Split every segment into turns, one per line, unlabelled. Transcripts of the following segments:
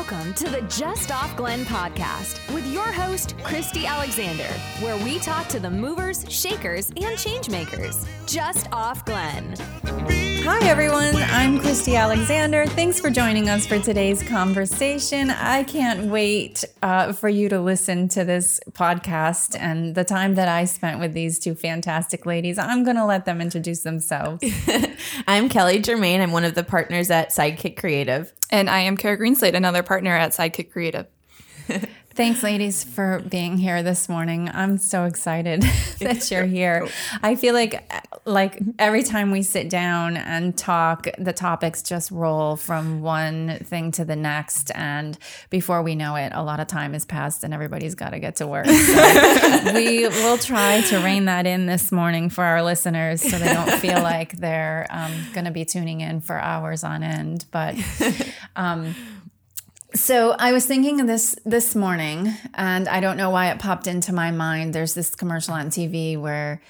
Welcome to the Just Off Glen podcast with your host, Christy Alexander, where we talk to the movers, shakers, and changemakers. Just Off Glen.
Hi, everyone. I'm Christy Alexander. Thanks for joining us for today's conversation. I can't wait uh, for you to listen to this podcast and the time that I spent with these two fantastic ladies. I'm going to let them introduce themselves.
I'm Kelly Germain. I'm one of the partners at Sidekick Creative.
And I am Kara Greenslade, another partner at Sidekick Creative.
Thanks, ladies, for being here this morning. I'm so excited that you're here. I feel like, like every time we sit down and talk, the topics just roll from one thing to the next, and before we know it, a lot of time has passed, and everybody's got to get to work. So we will try to rein that in this morning for our listeners, so they don't feel like they're um, going to be tuning in for hours on end. But um, so I was thinking of this this morning, and I don't know why it popped into my mind. There's this commercial on TV where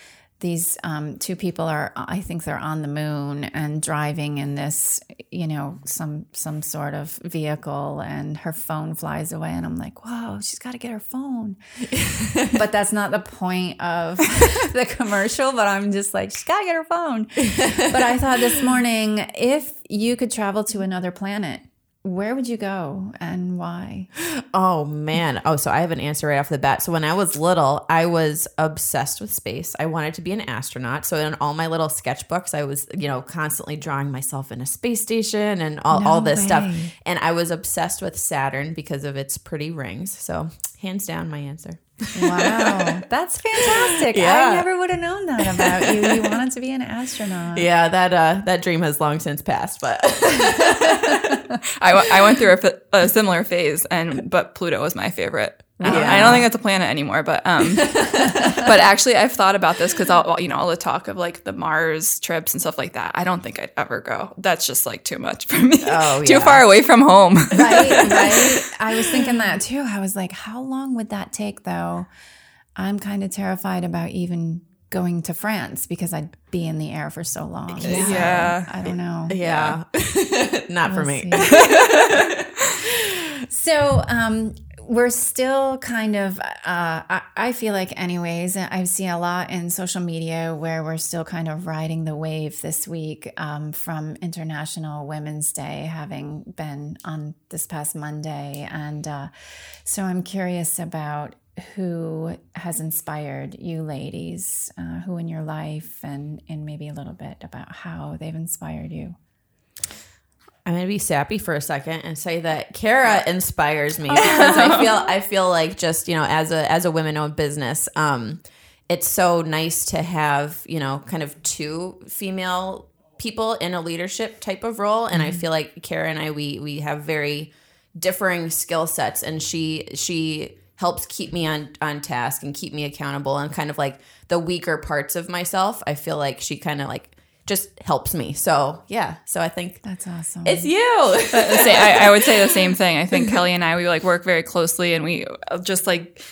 these um, two people are, I think they're on the moon and driving in this, you know, some some sort of vehicle, and her phone flies away, and I'm like, whoa, she's got to get her phone. but that's not the point of the commercial. But I'm just like, she's got to get her phone. but I thought this morning, if you could travel to another planet where would you go and why?
Oh man. Oh, so I have an answer right off the bat. So when I was little, I was obsessed with space. I wanted to be an astronaut. So in all my little sketchbooks, I was, you know, constantly drawing myself in a space station and all,
No
all this
way.
stuff. And I was obsessed with Saturn because of its pretty rings. So hands down my answer.
Wow, that's fantastic. I never would have known that about you. You wanted to be an astronaut.
Yeah, that uh that dream has long since passed, but
I, w- I went through a, a similar phase, and but Pluto was my favorite.
Yeah.
I don't think it's a planet anymore, but um, but actually, I've thought about this because all you know all the talk of like the Mars trips and stuff like that. I don't think I'd ever go. That's just like too much for me.
Oh,
too
yeah.
far away from home.
Right, right. I was thinking that too. I was like, how long would that take though? I'm kind of terrified about even going to France because I'd be in the air for so long. So,
Yeah.
I don't know.
yeah. Not for
We'll
me.
so um, we're still kind of, uh, I, I feel like, anyways, I've seen a lot in social media where we're still kind of riding the wave this week um, from International Women's Day having been on this past Monday. And uh, so I'm curious about who has inspired you ladies, uh, who in your life, and, and maybe a little bit about how they've inspired you.
I'm gonna be sappy for a second and say that Kara inspires me because I feel I feel like just you know as a as a women owned business, um, it's so nice to have you know kind of two female people in a leadership type of role, and I feel like Kara and I we we have very differing skill sets, and she she helps keep me on on task and keep me accountable and kind of like the weaker parts of myself. I feel like she kind of like just helps me. So yeah, so I think
That's awesome.
it's you.
Say- I, I would say the same thing. I think Kelly and I we like work very closely, and we uh, just like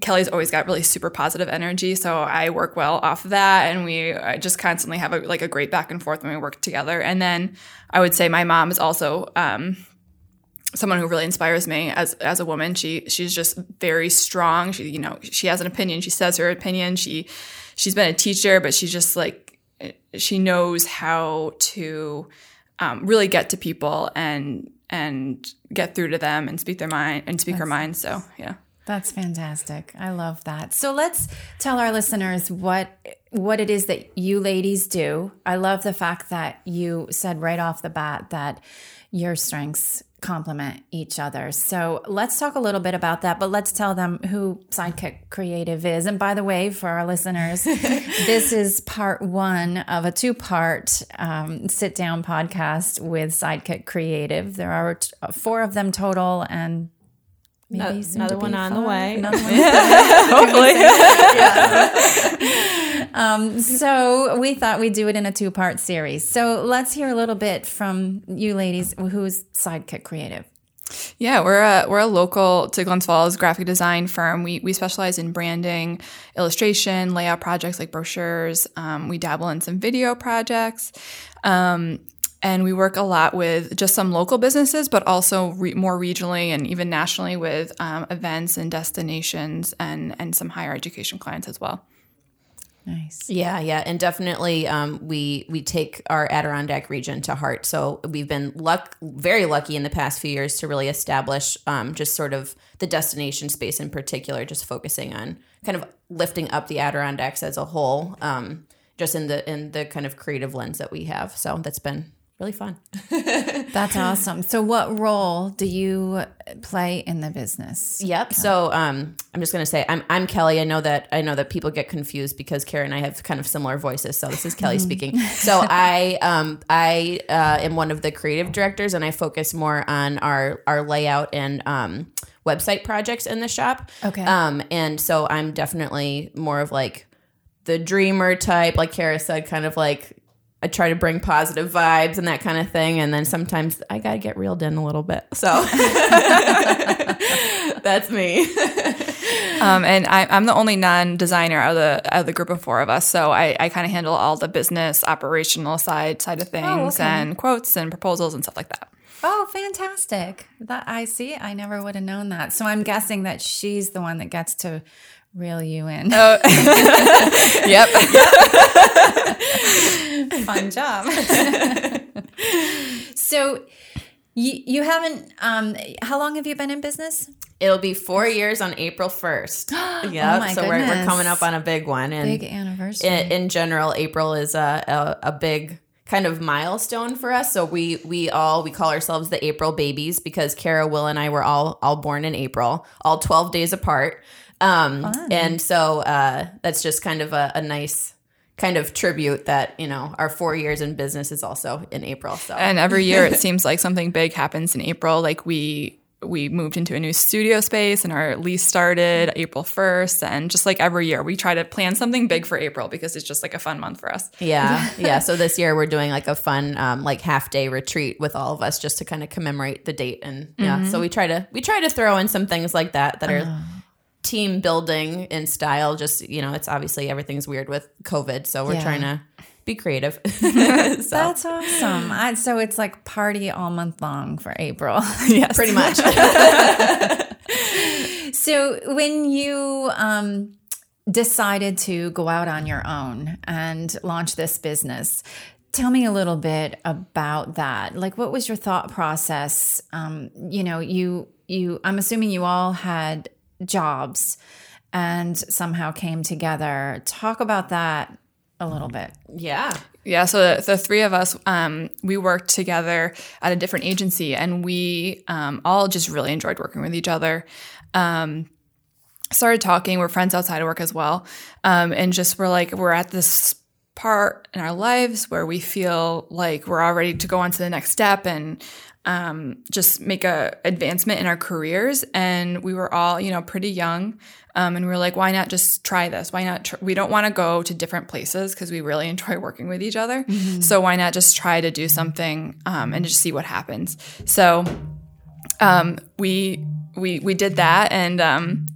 Kelly's always got really super positive energy, so I work well off of that, and we just constantly have a, like a great back and forth when we work together. And then I would say my mom is also um, someone who really inspires me as as a woman. She she's just very strong. She you know she has an opinion. She says her opinion. She she's been a teacher, but she's just like she knows how to um, really get to people and and get through to them and speak their mind and speak her mind. So yeah.
That's fantastic. I love that. So let's tell our listeners what what it is that you ladies do. I love the fact that you said right off the bat that your strengths complement each other. So let's talk a little bit about that, but let's tell them who Sidekick Creative is. And by the way, for our listeners, this is part one of a two part um, sit down podcast with Sidekick Creative. There are t- four of them total, and maybe soon
Another
to
one on the way.
Hopefully. one. Um, so we thought we'd do it in a two part series. So let's hear a little bit from you ladies who's Sidekick Creative.
Yeah, we're a we're a local to Glens Falls graphic design firm. We we specialize in branding, illustration, layout projects like brochures. Um, we dabble in some video projects, um, and we work a lot with just some local businesses, but also re- more regionally and even nationally with um, events and destinations and and some higher education clients as well.
Nice.
Yeah, yeah, and definitely um, we we take our Adirondack region to heart. So we've been luck very lucky in the past few years to really establish um, just sort of the destination space in particular, just focusing on kind of lifting up the Adirondacks as a whole, um, just in the in the kind of creative lens that we have. So that's been really fun.
That's awesome. So, what role do you play in the business?
Yep. So um, I'm just gonna say I'm I'm Kelly. I know that I know that people get confused because Kara and I have kind of similar voices. So this is Kelly speaking. So I um, I uh, am one of the creative directors, and I focus more on our our layout and um, website projects in the shop.
Okay.
Um, and so I'm definitely more of like the dreamer type, like Kara said, kind of like I try to bring positive vibes and that kind of thing. And then sometimes I got to get reeled in a little bit. So that's me.
Um, and I, I'm the only non-designer out of the out of the group of four of us, so I, I kind of handle all the business operational side side of things
okay.
and quotes and proposals and stuff like that.
Oh, fantastic. That I see. I never would have known that. So, I'm guessing that she's the one that gets to reel you in.
Yep.
Fun job. so, you, you haven't, um, how long have you been in business?
It'll be four years on April 1st. yeah.
Oh
so we're, we're coming up on a big one. And
Big anniversary.
in, in general, April is a, a, a big kind of milestone for us. So we we all we call ourselves the April babies because Kara, Will, and I were all all born in April, all twelve days apart. Um, and so uh, that's just kind of a, a nice kind of tribute that you know our four years in business is also in April. So
And every year it seems like something big happens in April. Like we we moved into a new studio space and our lease started April 1st. And just like every year, we try to plan something big for April because it's just like a fun month for us.
Yeah, yeah. So this year we're doing like a fun um, like half day retreat with all of us just to kind of commemorate the date and yeah. So we try to we try to throw in some things like that that are team building in style. Just you know, it's obviously everything's weird with COVID, so we're
Yeah.
trying to be creative. so
That's awesome. I, so it's like party all month long for April.
Yes.
pretty much.
so when you um, decided to go out on your own and launch this business, tell me a little bit about that. Like, what was your thought process? Um, you know, you you. I'm assuming you all had jobs and somehow came together. Talk about that a little bit.
yeah.
Yeah, so the, the three of us, um, we worked together at a different agency, and we um, all just really enjoyed working with each other. Um, started talking. We're friends outside of work as well, um, and just we're like we're at this part in our lives where we feel like we're all ready to go on to the next step and um, just make a advancement in our careers. And we were all, you know, pretty young. Um, and we were like, why not just try this? Why not? Tr- we don't want to go to different places because we really enjoy working with each other. So why not just try to do something um, and just see what happens? So um, we we we did that, and um,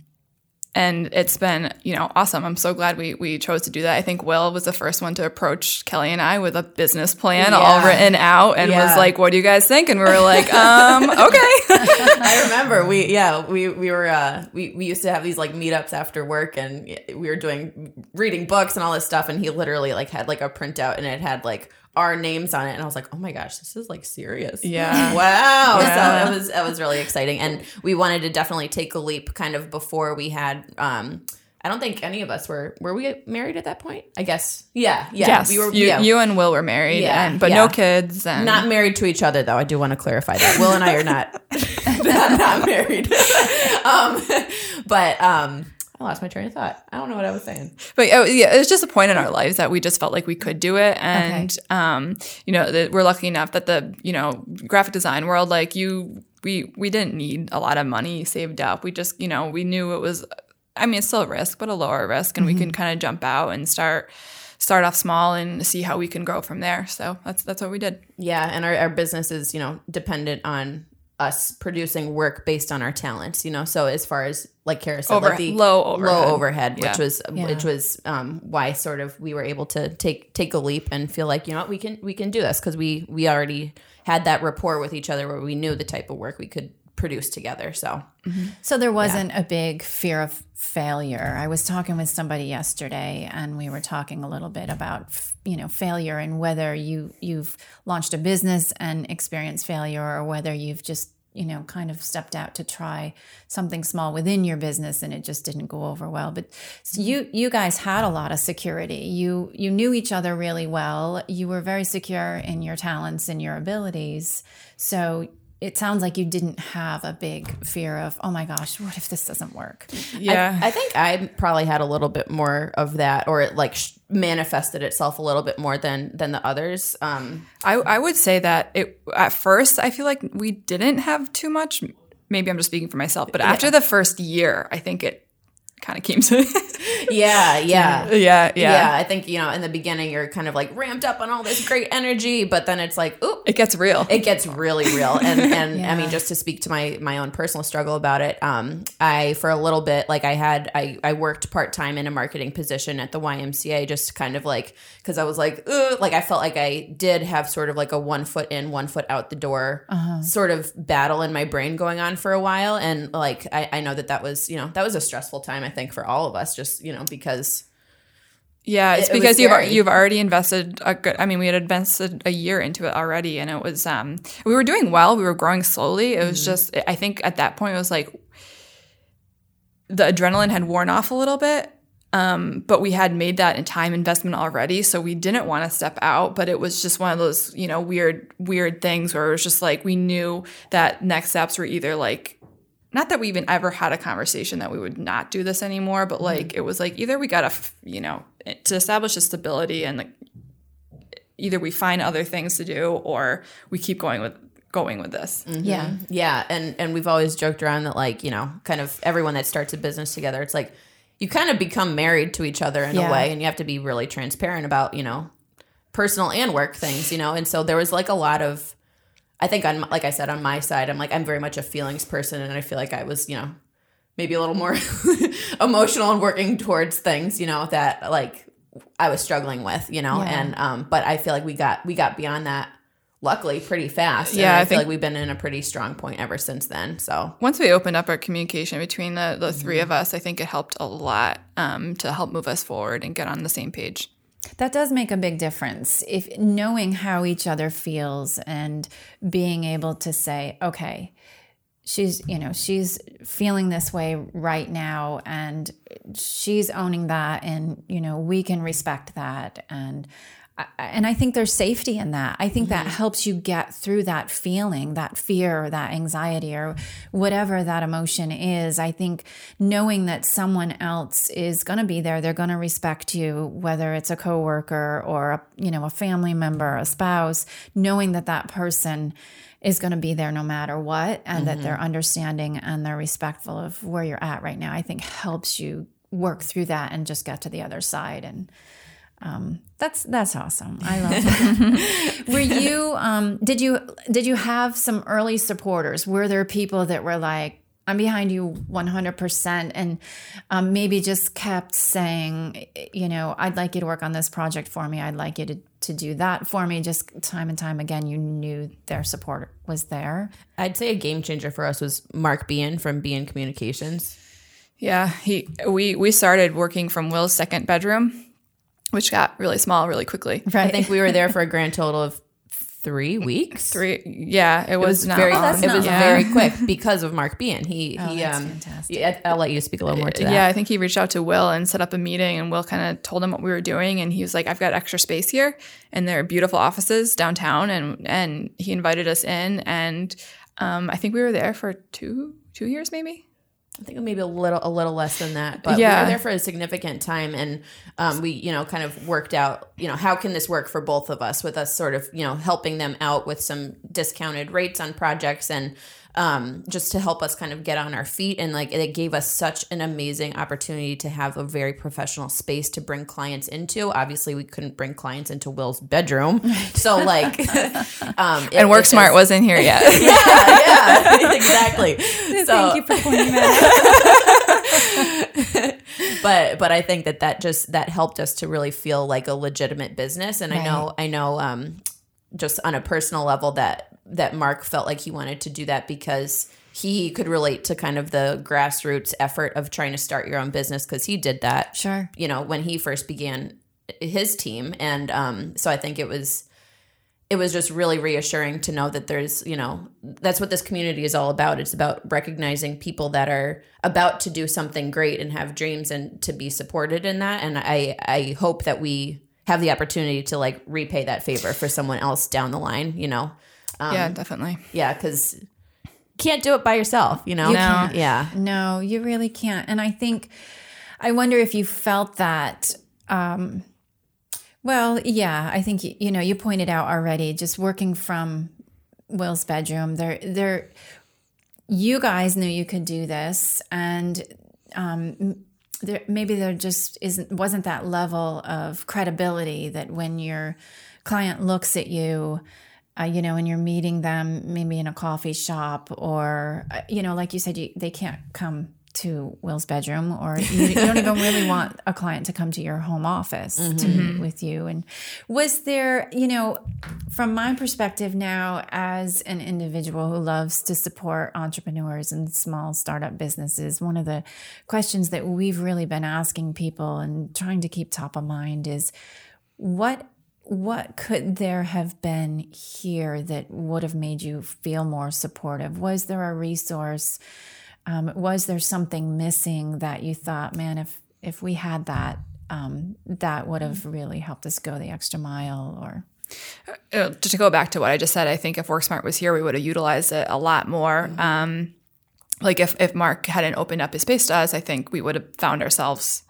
and it's been you know awesome. I'm so glad we we chose to do that. I think Will was the first one to approach Kelly and I with a business plan all written out, and
Yeah.
was like, "What do you guys think?" And we were like, "Um, okay."
I remember we yeah we we were uh we, we used to have these like meetups after work and we were doing reading books and all this stuff and he literally like had like a printout and it had like our names on it and I was like oh my gosh this is like serious
Yeah.
wow
Yeah.
so it was it was really exciting and we wanted to definitely take a leap kind of before we had um I don't think any of us were were we married at that point I guess yeah yeah
yes,
we were
you,
yeah.
you and Will were married,
Yeah,
and, but no kids. And
Not married to each other, though. I do want to clarify that. Will and I are not not, not married. um, but um, I lost my train of thought. I don't know what I was saying.
but oh, yeah, it was just a point in our lives that we just felt like we could do it, and um, you know, that we're lucky enough that the you know graphic design world, like you, we we didn't need a lot of money saved up. We just you know we knew it was, I mean, it's still a risk, but a lower risk, and we can kind of jump out and start start off small and see how we can grow from there. So that's that's what we did.
Yeah, and our, our business is you know dependent on us producing work based on our talents, you know. So as far as like Kara said,
Over-
like the
low overhead.
low overhead,
Yeah.
which was
Yeah.
which was um, why sort of we were able to take take a leap and feel like you know what we can we can do this because we we already had that rapport with each other where we knew the type of work we could produce together. So. Mm-hmm.
So there wasn't a big fear of failure. I was talking with somebody yesterday and we were talking a little bit about you know failure and whether you you've launched a business and experienced failure or whether you've just you know kind of stepped out to try something small within your business and it just didn't go over well. But so mm-hmm. you you guys had a lot of security. You you knew each other really well. You were very secure in your talents and your abilities. So it sounds like you didn't have a big fear of oh my gosh what if this doesn't work
Yeah.
I, I think I probably had a little bit more of that, or it like sh- manifested itself a little bit more than than the others. Um,
I, I would say that it at first I feel like we didn't have too much. Maybe I'm just speaking for myself, but after the first year, I think it kind of came to
yeah, yeah.
yeah, yeah,
Yeah, I think you know in the beginning you're kind of like ramped up on all this great energy, but then it's like, oop,
It gets real.
it gets really real. And and i mean just to speak to my my own personal struggle about it um i for a little bit like i had i i worked part-time in a marketing position at the ymca just kind of like because i was like Ugh, like i felt like i did have sort of like a one foot in one foot out the door sort of battle in my brain going on for a while. And like I, I know that that was you know that was a stressful time i think for all of us just you know because
Yeah, it's
It- it
because you've you've already invested a good. I mean, we had invested a year into it already, and it was um we were doing well. We were growing slowly. It
Mm-hmm.
was just I think at that point it was like the adrenaline had worn off a little bit. Um, but we had made that in time investment already, so we didn't want to step out. But it was just one of those, you know, weird, weird things where it was just like we knew that next steps were either like not that we even ever had a conversation that we would not do this anymore, but mm-hmm. like it was like either we got to, you know, eh, to establish a stability and like either we find other things to do or we keep going with going with this. Mm-hmm.
yeah
Yeah, and and we've always joked around that like you know, kind of everyone that starts a business together, it's like you kind of become married to each other in
Yeah.
a way, and you have to be really transparent about you know personal and work things, you know. And so there was like a lot of, I think on like I said on my side, I'm like I'm very much a feelings person, and I feel like I was you know maybe a little more emotional and working towards things, you know, that like I was struggling with, you know,
Yeah.
and um, but I feel like we got we got beyond that. Luckily, pretty fast. And
Yeah,
I,
I
feel like we've been in a pretty strong point ever since then. So
Once we opened up our communication between the, the
Mm-hmm.
three of us, I think it helped a lot um, to help move us forward and get on the same page.
That does make a big difference. If knowing how each other feels and being able to say, okay, she's, you know, she's feeling this way right now and she's owning that and, you know, we can respect that and and I think there's safety in that. I think that mm-hmm. helps you get through that feeling, that fear, or that anxiety, or whatever that emotion is. I think knowing that someone else is going to be there, they're going to respect you, whether it's a coworker or a, you know a family member, a spouse. Knowing that that person is going to be there no matter what, and that they're mm-hmm. understanding and they're respectful of where you're at right now. I think helps you work through that and just get to the other side and um, that's that's awesome. I love that. were you um, did you did you have some early supporters? Were there people that were like, I'm behind you 100%, and um, maybe just kept saying, you know, I'd like you to work on this project for me. I'd like you to to do that for me. Just time and time again, you knew their support was there.
I'd say a game changer for us was Mark Bean from Bean Communications.
Yeah, he we we started working from Will's second bedroom, which got really small really quickly.
I think we were there for a grand total of three weeks.
Three, yeah, it was,
It was
not
very.
long.
it was
long.
very quick because of Mark Bean. He he.
Oh, that's
um,
fantastic.
yeah, I'll let you speak a little more to that.
Yeah, I think he reached out to Will and set up a meeting, and Will kind of told him what we were doing, and he was like, "I've got extra space here, and there are beautiful offices downtown," and and he invited us in, and um, I think we were there for two two years maybe.
I think maybe a little a little less than that, but we
Yeah.
were there for a significant time, and um, we you know kind of worked out you know how can this work for both of us with us sort of you know helping them out with some discounted rates on projects and um, just to help us kind of get on our feet and like it gave us such an amazing opportunity to have a very professional space to bring clients into. Obviously, we couldn't bring clients into Will's bedroom, so like um, it-
And Work Smart wasn't here yet.
yeah, yeah, exactly. So,
Thank you for pointing that out.
but but I think that that just that helped us to really feel like a legitimate business. And I know I know um, just on a personal level that that Mark felt like he wanted to do that because he could relate to kind of the grassroots effort of trying to start your own business because he did that.
Sure.
You know when he first began his team, and um, so I think it was it was just really reassuring to know that there's you know that's what this community is all about it's about recognizing people that are about to do something great and have dreams and to be supported in that and i i hope that we have the opportunity to like repay that favor for someone else down the line you know um,
yeah, definitely.
yeah because can't do it by yourself you know
You can't.
yeah
No, you really can't. And I think, I wonder if you felt that. Um, well, yeah, I think you know you pointed out already. Just working from Will's bedroom, there, there, you guys knew you could do this, and um, there maybe there just isn't wasn't that level of credibility that when your client looks at you uh, you know, and you're meeting them maybe in a coffee shop or, uh, you know, like you said, you, they can't come to Will's bedroom or you, you don't even really want a client to come to your home office to mm-hmm. meet with you. And was there, you know, from my perspective now as an individual who loves to support entrepreneurs and small startup businesses, one of the questions that we've really been asking people and trying to keep top of mind is what what could there have been here that would have made you feel more supportive? Was there a resource? Um, was there something missing that you thought, man, if if we had that, um, that would have really helped us go the extra mile? Or
uh, to go back to what I just said, I think if WorkSmart was here, we would have utilized it a lot more. Um, like if, if Mark hadn't opened up his space to us, I think we would have found ourselves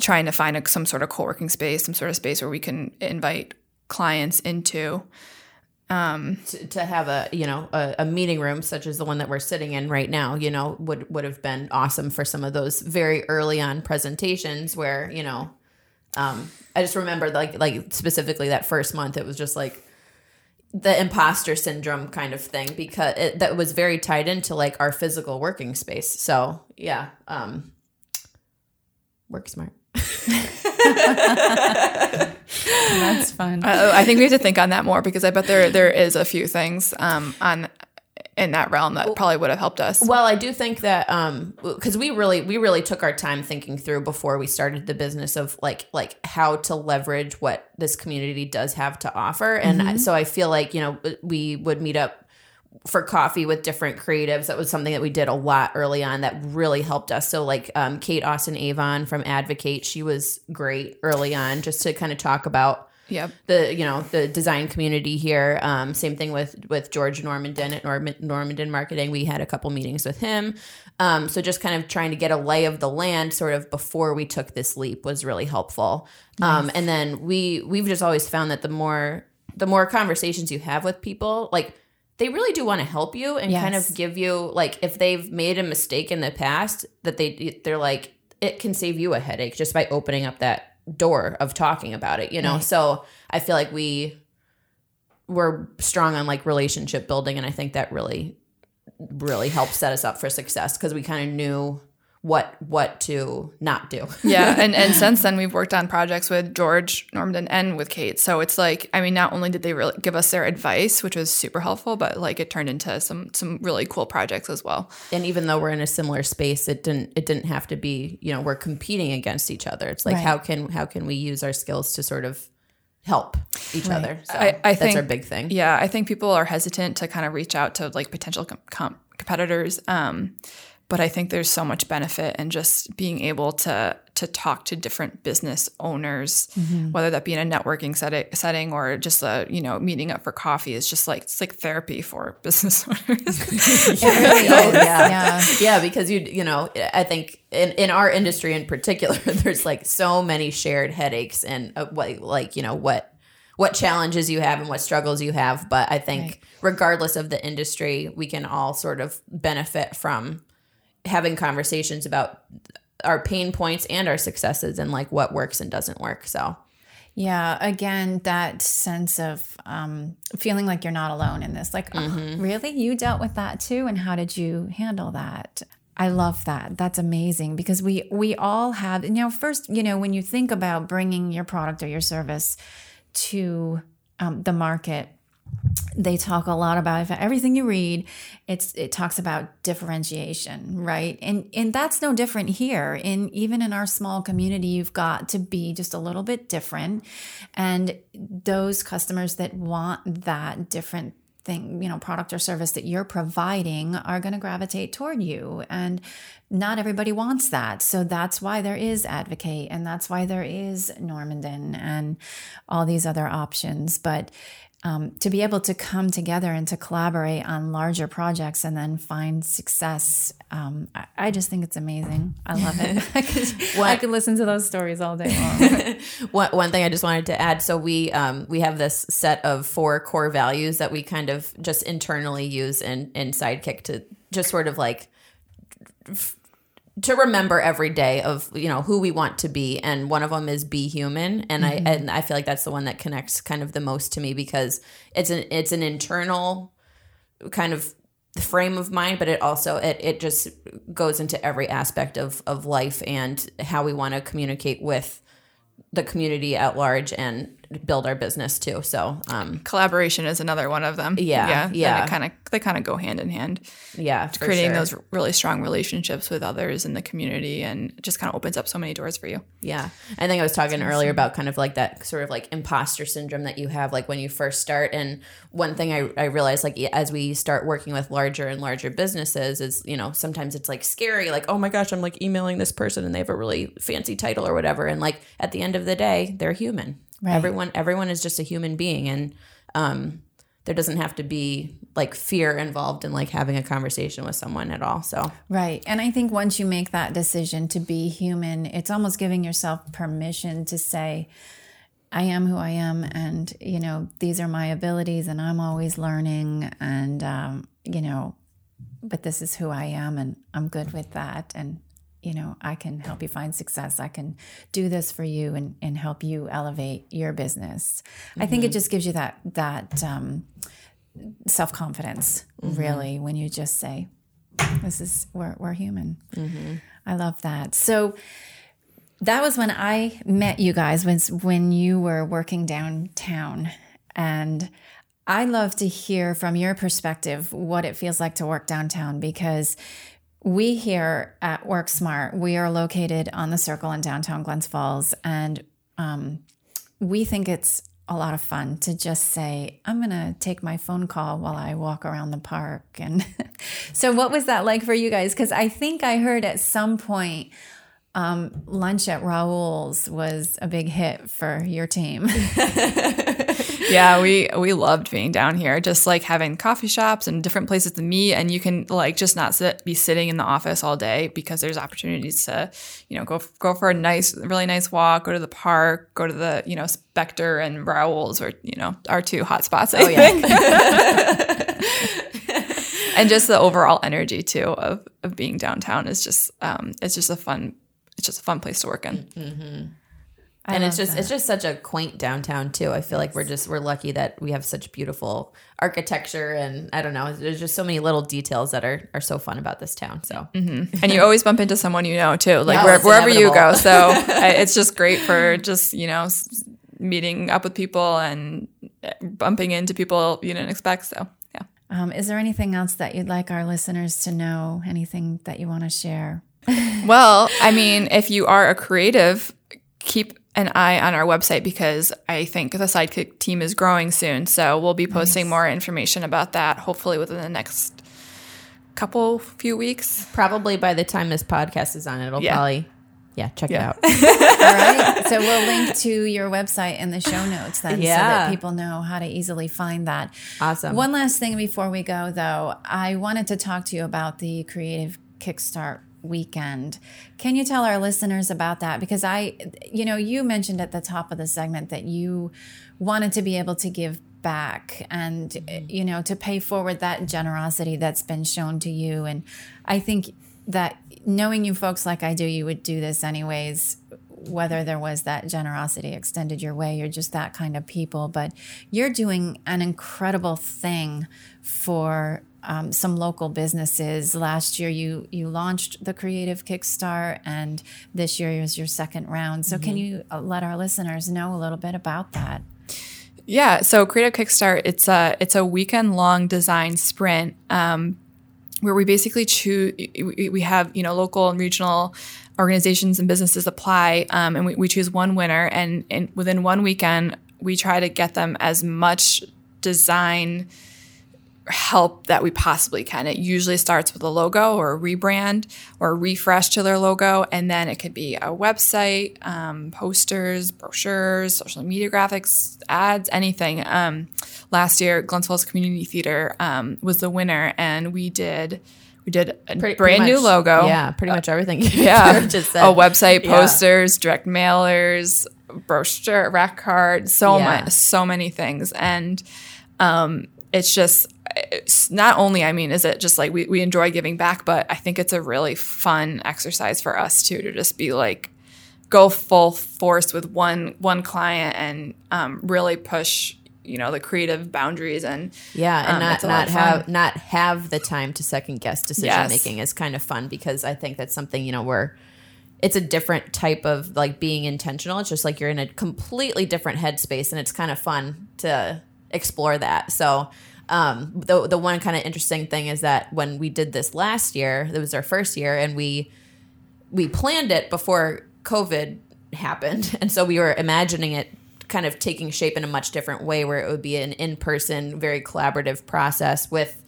trying to find a, some sort of co-working space, some sort of space where we can invite clients into.
To, to have a you know a, a meeting room such as the one that we're sitting in right now you know would would have been awesome for some of those very early on presentations where you know um i just remember like like specifically that first month it was just like the imposter syndrome kind of thing because it, that was very tied into like our physical working space. So yeah um work smart
that's fun.
Uh, I think we have to think on that more because I bet there there is a few things um, on in that realm that probably would have helped us.
Well, I do think that um because we really we really took our time thinking through before we started the business of like like how to leverage what this community does have to offer. And I- so I feel like, you know, we would meet up for coffee with different creatives. That was something that we did a lot early on that really helped us. So like um, Kate Austin Avon from Advokate, she was great early on just to kind of talk about
Yep.
the you know the design community here. Um, same thing with with George Normandin at Norman, Normandin Marketing. We had a couple meetings with him. Um, so just kind of trying to get a lay of the land, sort of before we took this leap, was really helpful. Um, and then we we've just always found that the more the more conversations you have with people, like they really do want to help you and kind of give you like if they've made a mistake in the past that they they're like it can save you a headache just by opening up that door of talking about it you know? So i feel like we were strong on like relationship building and i think that really really helped set us up for success because we kind of knew what what to not do
yeah, and and since then we've worked on projects with George Normandin and with Kate. So it's like, I mean, not only did they really give us their advice, which was super helpful, but like it turned into some some really cool projects as well.
and even though we're in a similar space it didn't it didn't have to be you know we're competing against each other it's like
Right.
how can how can we use our skills to sort of help each other so
I- I
that's
think-
our big thing
Yeah, I think people are hesitant to kind of reach out to like potential com- com- competitors um, but I think there's so much benefit in just being able to to talk to different business owners, whether that be in a networking setting, setting or just a you know meeting up for coffee. Is just like it's like therapy for business owners.
Oh, yeah.
Yeah.
yeah because you you know i think in, in our industry in particular there's like so many shared headaches and uh, what like you know what what challenges you have and what struggles you have but i think
Right.
regardless of the industry we can all sort of benefit from having conversations about our pain points and our successes and like what works and doesn't work so
Yeah, again, that sense of um, feeling like you're not alone in this. Like, oh, really? You dealt with that too? And how did you handle that? I love that. That's amazing because we we all have. You know, first, you know, when you think about bringing your product or your service to um, the market, they talk a lot about everything you read it's it talks about differentiation right? And and that's no different here. In even in our small community you've got to be just a little bit different. And those customers that want that different thing you know product or service that you're providing are going to gravitate toward you. And not everybody wants that. So that's why there is advokate and that's why there is normandin and all these other options. But um, to be able to come together and to collaborate on larger projects and then find success, um, I, I just think it's amazing. I love it. I, could, I could listen to those stories all day long.
one, one thing I just wanted to add. So we um, we have this set of four core values that we kind of just internally use in in Sidekick to just sort of like f- to remember every day of you know who we want to be. And one of them is be human. And i mm-hmm. and i feel like that's the one that connects kind of the most to me because it's an it's an internal kind of frame of mind but it also it, it just goes into every aspect of of life and how we want to communicate with the community at large and build our business too so um
Collaboration is another one of them.
Yeah,
yeah,
yeah.
Kind of they kind of go hand in hand.
yeah
Creating
sure.
those really strong relationships with others in the community and just kind of opens up so many doors for you.
Yeah. I think I was talking earlier about kind of like that sort of like imposter syndrome that you have like when you first start. And one thing I, I realized like as we start working with larger and larger businesses is, you know, sometimes it's like scary, like, oh my gosh, I'm like emailing this person and they have a really fancy title or whatever. And like at the end of the day, they're human.
Right.
Everyone everyone is just a human being and um there doesn't have to be like fear involved in like having a conversation with someone at all. So
right. And I think once you make that decision to be human, it's almost giving yourself permission to say, I am who I am, and you know these are my abilities, and I'm always learning, and um, you know, but this is who I am, and I'm good with that, and you know, I can help you find success. I can do this for you, and and help you elevate your business. I think it mm-hmm. just gives you that that um, self confidence, mm-hmm. really, when you just say, "This is we're we're human." Mm-hmm. I love that. So that was when I met you guys was when you were working downtown and I love to hear from your perspective what it feels like to work downtown because we here at Work Smart, we are located on the circle in downtown Glens Falls and um, we think it's a lot of fun to just say, I'm going to take my phone call while I walk around the park. And so, what was that like for you guys? Because I think I heard at some point um, lunch at Raoul's was a big hit for your team.
yeah, we we loved being down here, just like having coffee shops and different places to meet, and you can like just not sit, be sitting in the office all day because there's opportunities to, you know, go go for a nice, really nice walk, go to the park, go to the you know Spectre and Raoul's, or you know our two hot spots. I
Oh, yeah.
think. and just the overall energy too of of being downtown is just um it's just a fun it's just a fun place to work in.
And it's just it's just such a quaint downtown too. I feel like we're just we're lucky that we have such beautiful architecture and I don't know. There's just so many little details that are are so fun about this town. So
and you always bump into someone you know too, like
Yeah,
where,
it's
wherever you go. So it's just great for just you know meeting up with people and uh, bumping into people you didn't expect. So yeah,
Um, is there anything else that you'd like our listeners to know? Anything that you want to share?
well, I mean, if you are a creative, keep an eye on our website because I think the Sidekick team is growing soon. So we'll be posting more information about that hopefully within the next couple few weeks.
Probably by the time this podcast is on, it'll
Yeah.
probably yeah check
Yeah.
it out.
All right. So we'll link to your website in the show notes then
yeah.
so that people know how to easily find that.
Awesome.
One last thing before we go, though, I wanted to talk to you about the Creative Kickstart weekend. Can you tell our listeners about that? Because I, you know, you mentioned at the top of the segment that you wanted to be able to give back and, mm-hmm. you know, to pay forward that generosity that's been shown to you. And I think that knowing you folks like I do, you would do this anyways whether there was that generosity extended your way, you're just that kind of people. But you're doing an incredible thing for um, some local businesses. Last year, you you launched the Creative Kickstart, and this year is your second round. So, can you uh, let our listeners know a little bit about that?
Yeah, so Creative Kickstart, it's a it's a weekend long design sprint um, where we basically choose. We we have you know local and regional organizations and businesses apply, um, and we, we choose one winner, and, and within one weekend, we try to get them as much design help that we possibly can. It usually starts with a logo or a rebrand or a refresh to their logo, and then it could be a website, um, posters, brochures, social media graphics, ads, anything. Um, last year, Glens Falls Community Theater um, was the winner, and we did we did a
Pretty-
brand
pretty
new
much-
logo.
Yeah, pretty much everything.
Yeah,
just said.
a website,
Yeah.
posters, direct mailers, brochure, rack card, so
Yeah.
much, so many things, and um, it's just it's not only. I mean, is it just like we we enjoy giving back, but I think it's a really fun exercise for us too to just be like go full force with one one client and um, really push you know the creative boundaries and
Yeah, and
Um,
not
it's a lot
not have not have the time to second guess decision
Yes.
making is kind of fun because I think that's something you know where it's a different type of like being intentional. It's just like you're in a completely different headspace, and it's kind of fun to explore that. So. Um, the the one kind of interesting thing is that when we did this last year, it was our first year, and we we planned it before COVID happened. And so we were imagining it kind of taking shape in a much different way where it would be an in person, very collaborative process with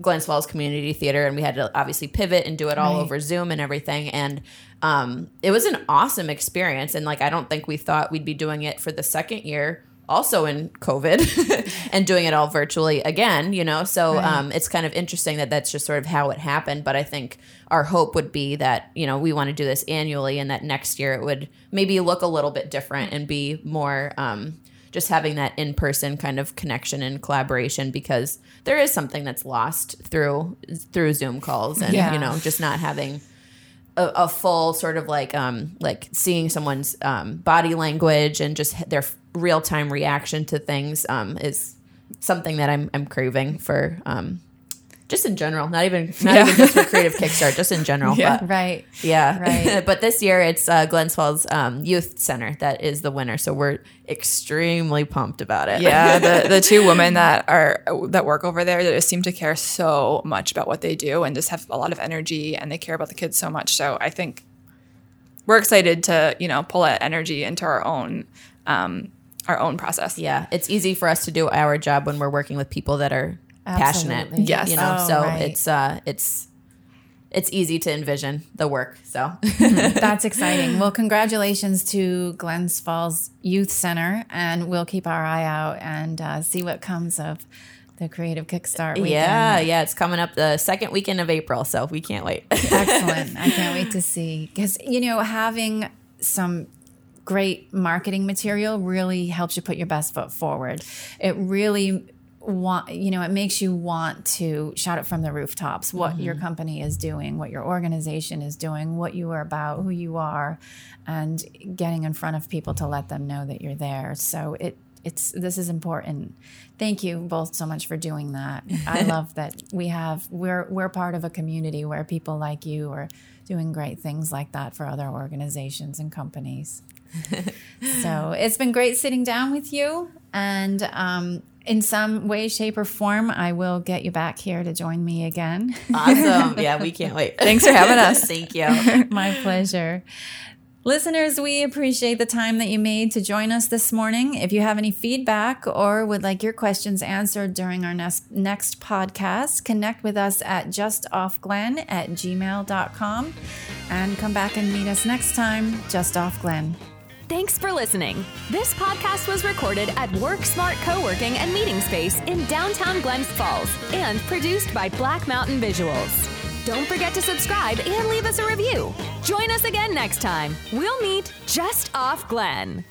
Glens Falls Community Theater. And we had to obviously pivot and do it all
Right.
over Zoom and everything. And um, it was an awesome experience. And like, I don't think we thought we'd be doing it for the second year. Also in COVID and doing it all virtually again, you know. So
Right.
um, it's kind of interesting that that's just sort of how it happened. But I think our hope would be that you know we want to do this annually, and that next year it would maybe look a little bit different and be more um, just having that in person kind of connection and collaboration because there is something that's lost through through Zoom calls and
Yeah.
you know just not having a, a full sort of like um like seeing someone's um body language and just their real time reaction to things um is something that I'm I'm craving for um just in general not even not
Yeah.
even just for creative kickstart just in general
Yeah.
but
Right.
yeah
Right.
but this year it's uh, Glens Falls um, Youth Center that is the winner so we're extremely pumped about it
yeah the, the two women that are that work over there that just seem to care so much about what they do and just have a lot of energy and they care about the kids so much so i think we're excited to you know pull that energy into our own um, our own process
yeah it's easy for us to do our job when we're working with people that are passionate
Absolutely.
Yes.
you know
Oh,
so
right.
it's uh it's it's easy to envision the work so
That's exciting. Well, congratulations to Glens Falls Youth Center, and we'll keep our eye out and uh, see what comes of the Creative Kickstart weekend.
yeah yeah it's coming up the second weekend of april so we can't wait
Excellent. I can't wait to see. Because, you know, having some great marketing material really helps you put your best foot forward. It really want you know it makes you want to shout it from the rooftops what your mm-hmm. company is doing what your organization is doing what you are about who you are and getting in front of people to let them know that you're there. So it it's this is important. Thank you both so much for doing that. I love that we have we're we're part of a community where people like you are doing great things like that for other organizations and companies so it's been great sitting down with you and um, in some way shape or form i will get you back here to join me again.
Awesome. Yeah we can't wait.
Thanks for having us.
Thank you.
My pleasure. Listeners, we appreciate the time that you made to join us this morning. If you have any feedback or would like your questions answered during our next, next podcast, connect with us at justoffglen at gmail.com and come back and meet us next time, Just Off Glen.
Thanks for listening. This podcast was recorded at Work Smart Co-working and Meeting Space in downtown Glens Falls and produced by Black Mountain Visuals. Don't forget to subscribe and leave us a review. Join us again next time. We'll meet just off Glen.